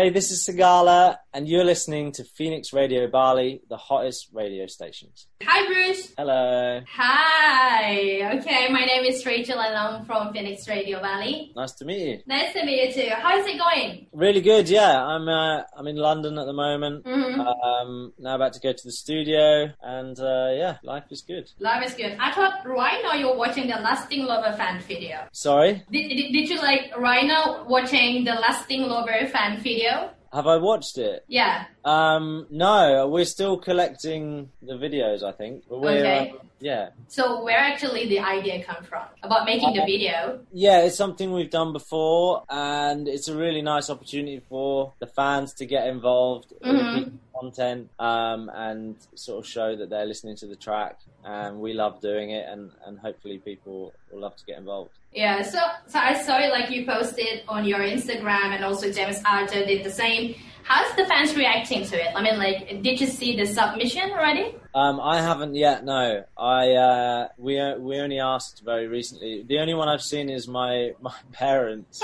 Hey, this is Sigala, and you're listening to Phoenix Radio Bali, the hottest radio stations. Hi, Bruce. Hello. Hi. Okay, my name is Rachel, and I'm from Phoenix Radio Bali. Nice to meet you. Nice to meet you too. How's it going? Really good. Yeah, I'm. Uh, I'm in London at the moment. Mhm. Um, now about to go to the studio, and uh, yeah, life is good. Life is good. I thought right now you're watching the Lasting Lover fan video. Sorry, Did, did, did you like right now watching the Lasting Lover fan video? Have I watched it? Yeah. Um, no, we're still collecting the videos. I think. Okay. uh, yeah, So where actually the idea come from about making the video? Yeah, it's something we've done before, and it's a really nice opportunity for the fans to get involved in the piece of content um, and sort of show that they're listening to the track. And we love doing it, and, and hopefully people will love to get involved. Yeah, so so I saw it like you posted on your Instagram and also James Arthur did the same. How's the fans reacting to it? I mean, like, did you see the submission already? Um, I haven't yet. No, I uh, we we only asked very recently. The only one I've seen is my my parents.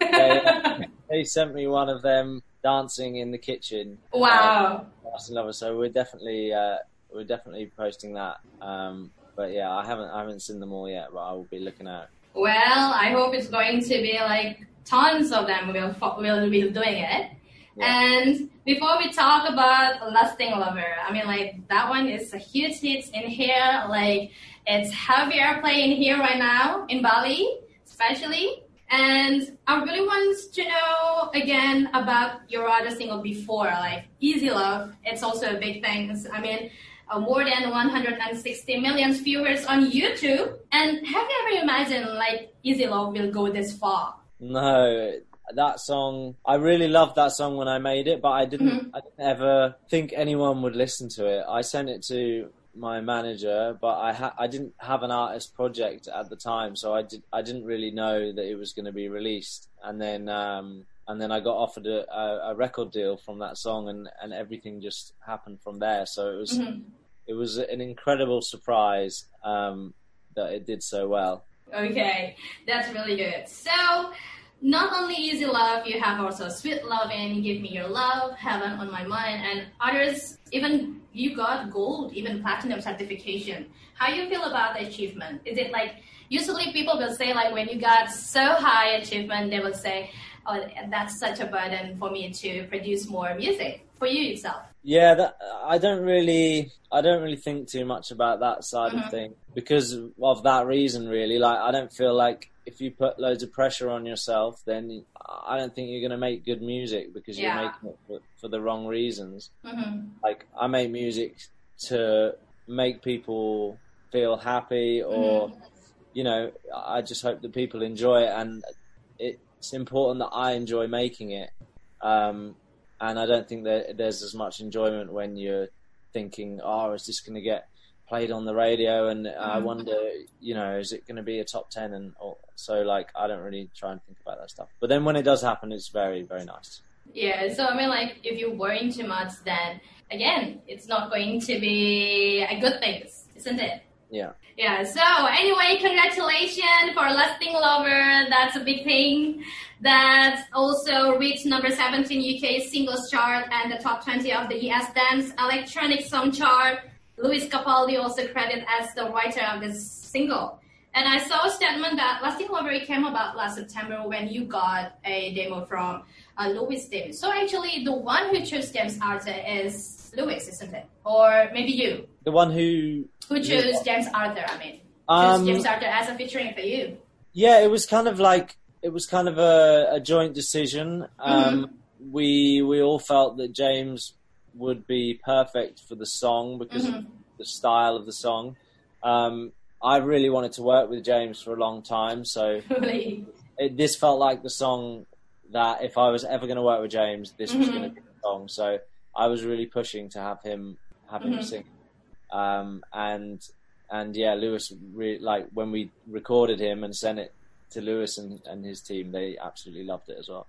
they, they sent me one of them dancing in the kitchen. wow. Lasting Lover. So we're definitely uh, we're definitely posting that. Um, but yeah, I haven't I haven't seen them all yet, but I will be looking out. Well, I hope it's going to be like tons of them will fo- will be doing it. Yeah. And before we talk about Lasting Lover, I mean, like that one is a huge hit in here. Like it's heavy airplay in here right now in Bali, especially. And I really want to know again about your other single before, like Easy Love. It's also a big thing. I mean, uh, more than 160 million viewers on YouTube. And have you ever imagined like Easy Love will go this far? No, that song I really loved that song when I made it, but I didn't I didn't ever think anyone would listen to it. I sent it to my manager, but I ha- I didn't have an artist project at the time, so I did I didn't really know that it was going to be released. And then um, and then I got offered a, a, a record deal from that song, and, and everything just happened from there. So it was Mhm. it was an incredible surprise um, that it did so well. Okay, that's really good. So, not only Easy Love, you have also Sweet Love and Give Me Your Love, Heaven on My Mind, and others. Even you got gold, even platinum certification. How you feel about the achievement? Is it like usually people will say like when you got so high achievement, they will say, "Oh, that's such a burden for me to produce more music." For you yourself, Yeah, that, I don't really, I don't really think too much about that side Mhm. of things because of that reason. Really, like I don't feel like if you put loads of pressure on yourself, then I don't think you're going to make good music because you're making it for, for the wrong reasons. hmm Like I make music to make people feel happy, or Mm-hmm. you know, I just hope that people enjoy it, and it's important that I enjoy making it. Um, and I don't think that there's as much enjoyment when you're thinking, "Oh, is this going to get played on the radio?" And I Mhm. wonder, you know, is it going to be a top ten? And or, so, like, I don't really try and think about that stuff. But then when it does happen, it's very, very nice. Yeah, so I mean, like, if you're worrying too much, then again, it's not going to be a good thing, isn't it? Yeah. Yeah, so anyway, congratulations for Lasting Lover. That's a big thing. That also reached number 17 UK singles chart and the top 20 of the US Dance Electronic Song Chart. Lewis Capaldi also credited as the writer of this single. And I saw a statement that Lasting Lover came about last September when you got a demo from uh, Louis Davis. So actually, the one who chose James Arthur is Lewis, isn't it? Or maybe you, The one who, who chose James Arthur. I mean, um, chose James Arthur as a featuring for you. yeah, it was kind of like it was kind of a, a joint decision. Um, We we all felt that James would be perfect for the song because Mhm. The style of the song. Um, I really wanted to work with James for a long time, so it, this felt like the song that if I was ever going to work with James, this was Mhm. going to be the song. So I was really pushing to have him have him Mhm. sing, um, and and yeah, Lewis re- like when we recorded him and sent it to Lewis and, and his team, they absolutely loved it as well.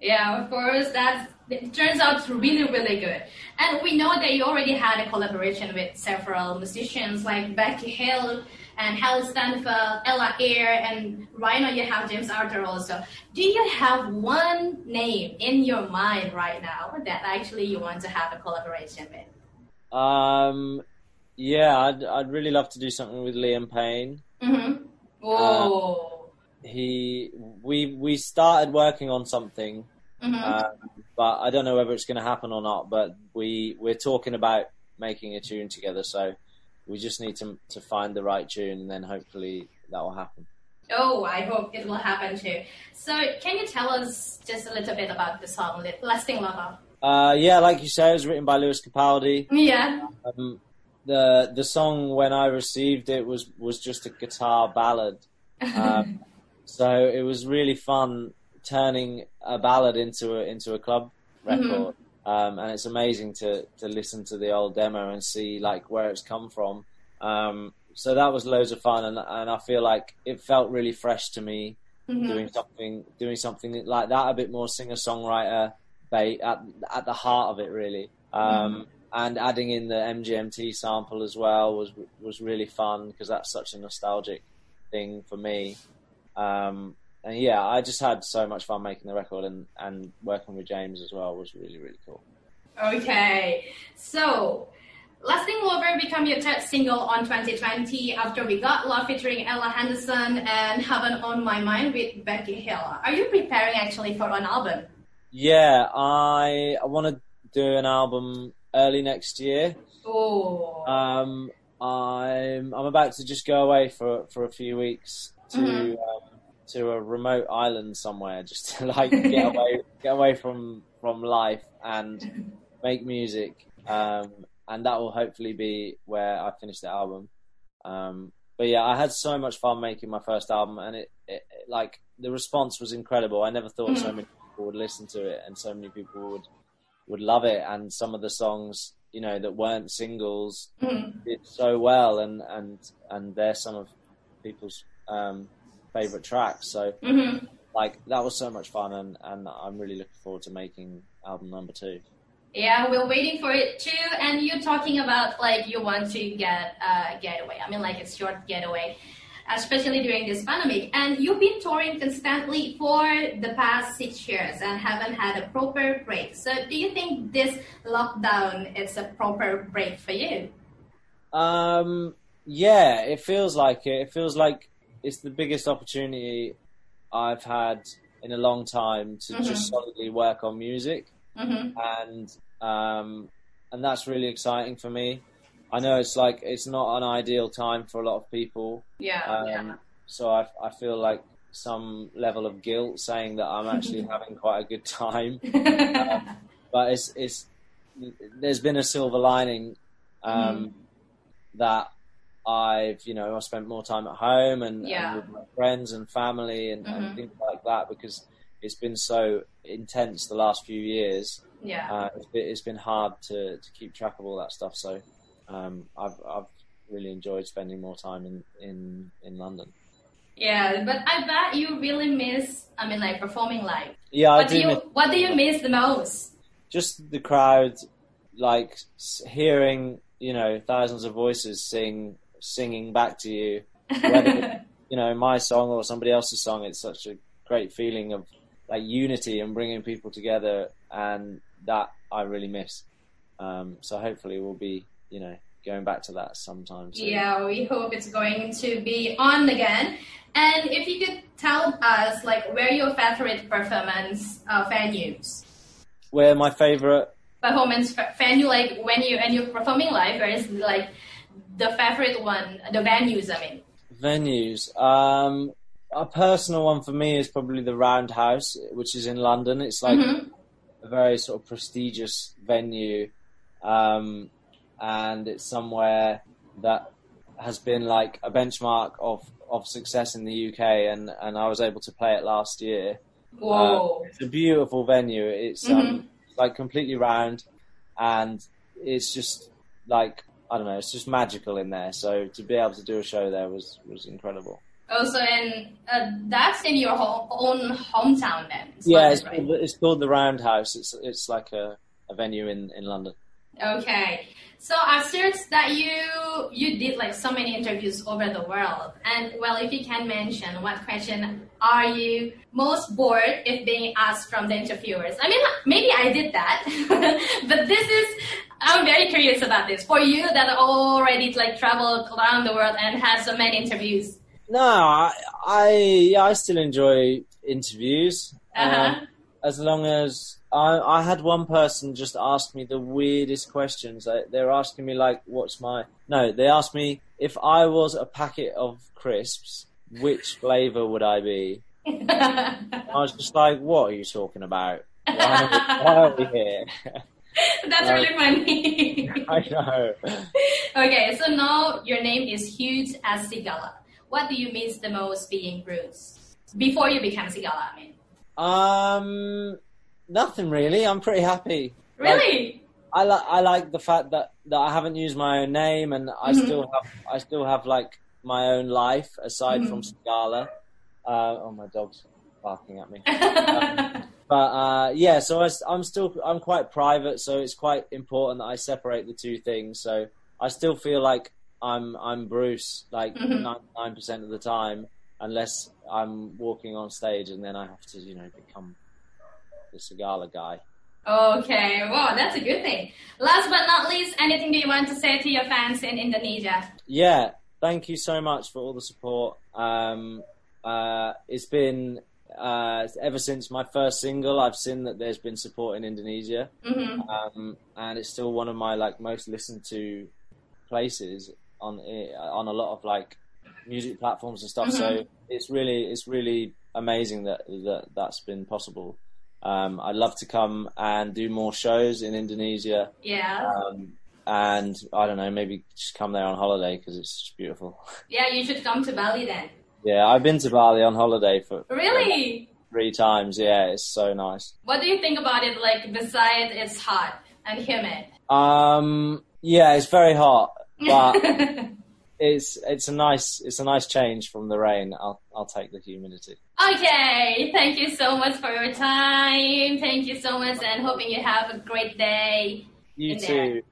Yeah, of course. That turns out really, really good. And we know that you already had a collaboration with several musicians like Becky Hill and Hailee Steinfeld, Ella Eyre, and right now you have James Arthur also. Do you have one name in your mind right now that actually you want to have a collaboration with? Um, yeah, I'd I'd really love to do something with Liam Payne. Mm-hmm. Whoa. Uh, he we we started working on something, mm-hmm. um, but I don't know whether it's going to happen or not. But we we're talking about making a tune together, so we just need to to find the right tune, and then hopefully that will happen. Oh, I hope it will happen too. So, can you tell us just a little bit about the song "Lasting Love"? Uh, yeah, like you say, it was written by Lewis Capaldi. Yeah. Um, the the song when I received it was was just a guitar ballad. Um, so it was really fun turning a ballad into a into a club record. Mm-hmm. Um, and it's amazing to to listen to the old demo and see like where it's come from. Um, so that was loads of fun, and and I feel like it felt really fresh to me Mhm. doing something doing something like that, a bit more singer songwriter bait at at the heart of it, really. Um, And adding in the MGMT sample as well was was really fun because that's such a nostalgic thing for me. Um, and yeah, I just had so much fun making the record, and and working with James as well was really really cool. Okay, so Lasting Lover became your third single on 2020 after we got Love featuring Ella Henderson and Heaven on My Mind with Becky Hill. Are you preparing actually for an album? Yeah, I I want to do an album early next year. Oh, Um, I'm I'm about to just go away for for a few weeks to Mhm. um, to a remote island somewhere, just to like get away get away from from life and make music. Um, and that will hopefully be where I finish the album. Um, but yeah, I had so much fun making my first album, and it, it, it like the response was incredible. I never thought so Mhm. many people would listen to it, and so many people would would love it. And some of the songs, you know, that weren't singles Mhm. did so well, and and and they're some of people's um, favorite tracks. So Mhm. like that was so much fun, and and I'm really looking forward to making album number two. Yeah, we're waiting for it too. And you're talking about like you want to get a getaway. I mean, like a short getaway, especially during this pandemic. And you've been touring constantly for the past six years and haven't had a proper break. So, do you think this lockdown is a proper break for you? Um, yeah, it feels like it. It feels like it's the biggest opportunity I've had in a long time to Mhm. just solidly work on music, Mm-hmm. and um, and that's really exciting for me. I know it's like it's not an ideal time for a lot of people, Yeah. um, yeah. so I I feel like some level of guilt saying that I'm actually having quite a good time. but it's it's there's been a silver lining um, that I've you know I spent more time at home and, Yeah. and with my friends and family and, Mhm. and things like that because it's been so intense the last few years. yeah. Uh, it's, been, it's been hard to, to keep track of all that stuff. So um, I've I've really enjoyed spending more time in in, in London. Yeah, but I bet you really miss. I mean, like performing live. Yeah, I what do. do you miss- What do you miss the most? just the crowd, like hearing you know thousands of voices sing singing back to you, Whether- you know my song or somebody else's song. It's such a great feeling of like unity and bringing people together, and that I really miss. Um, so hopefully we'll be you know going back to that sometime. Soon. Yeah, we hope it's going to be on again. And if you could tell us, like, where your favorite performance uh, venues, Where my favorite performance venue, like when you and you're performing live, where is like the favorite one, the venues? I mean, venues. Um, a personal one for me is probably the Roundhouse, which is in London. It's like Mhm. a very sort of prestigious venue, um, and it's somewhere that has been like a benchmark of, of success in the UK. And, and I was able to play it last year. whoa, It's a beautiful venue. It's Mhm. um, like completely round, and it's just like I don't know. It's just magical in there. So to be able to do a show there was was incredible. Also, and uh, that's in your ho- own hometown then. It's yeah, it's, right? called, it's called the Roundhouse. It's it's like a, a venue in, in London. Okay. So I've searched that you you did like so many interviews over the world, and well, if you can mention, what question are you most bored if being asked from the interviewers? I mean, maybe I did that, but this is I'm very curious about this for you that already like traveled around the world and had so many interviews. No, I, I yeah, I still enjoy interviews. Uh-huh. Um, as long as I, I had one person just ask me the weirdest questions. They, they're asking me like, "What's my?" No, they asked me if I was a packet of crisps, which flavour would I be? I was just like, "What are you talking about? Why are we, why are we here?" That's really funny. I know. okay, so now your name is huge as Sigala. What do you miss the most being Bruce? Before you became Sigala, I mean. Um, nothing really. I'm pretty happy. Like, Really? I like I like the fact that, that I haven't used my own name and I Mhm. still have I still have like my own life aside from Mhm. Sigala. Uh, oh, my dog's barking at me. But uh, yeah, so I, am still I'm quite private, so it's quite important that I separate the two things. So I still feel like I'm I'm Bruce like Mhm. 99 percent of the time, unless I'm walking on stage and then I have to you know become the Sigala guy. okay, wow, that's a good thing. Last but not least, anything do you want to say to your fans in Indonesia? Yeah, thank you so much for all the support. Um, uh, it's been uh, ever since my first single. I've seen that there's been support in Indonesia, hmm um, and it's still one of my like most listened to places on on a lot of like music platforms and stuff. So it's really it's really amazing that that that's been possible. Um, I'd love to come and do more shows in Indonesia. Yeah. Um, and I don't know, maybe just come there on holiday because it's just beautiful. Yeah, you should come to Bali then. Yeah, I've been to Bali on holiday for Really? three times. Yeah, it's so nice. What do you think about it, like, besides it's hot and humid? Um, yeah, it's very hot, but it's it's a nice it's a nice change from the rain. I'll I'll take the humidity. Okay, thank you so much for your time. Thank you so much, and hoping you have a great day. You too. there.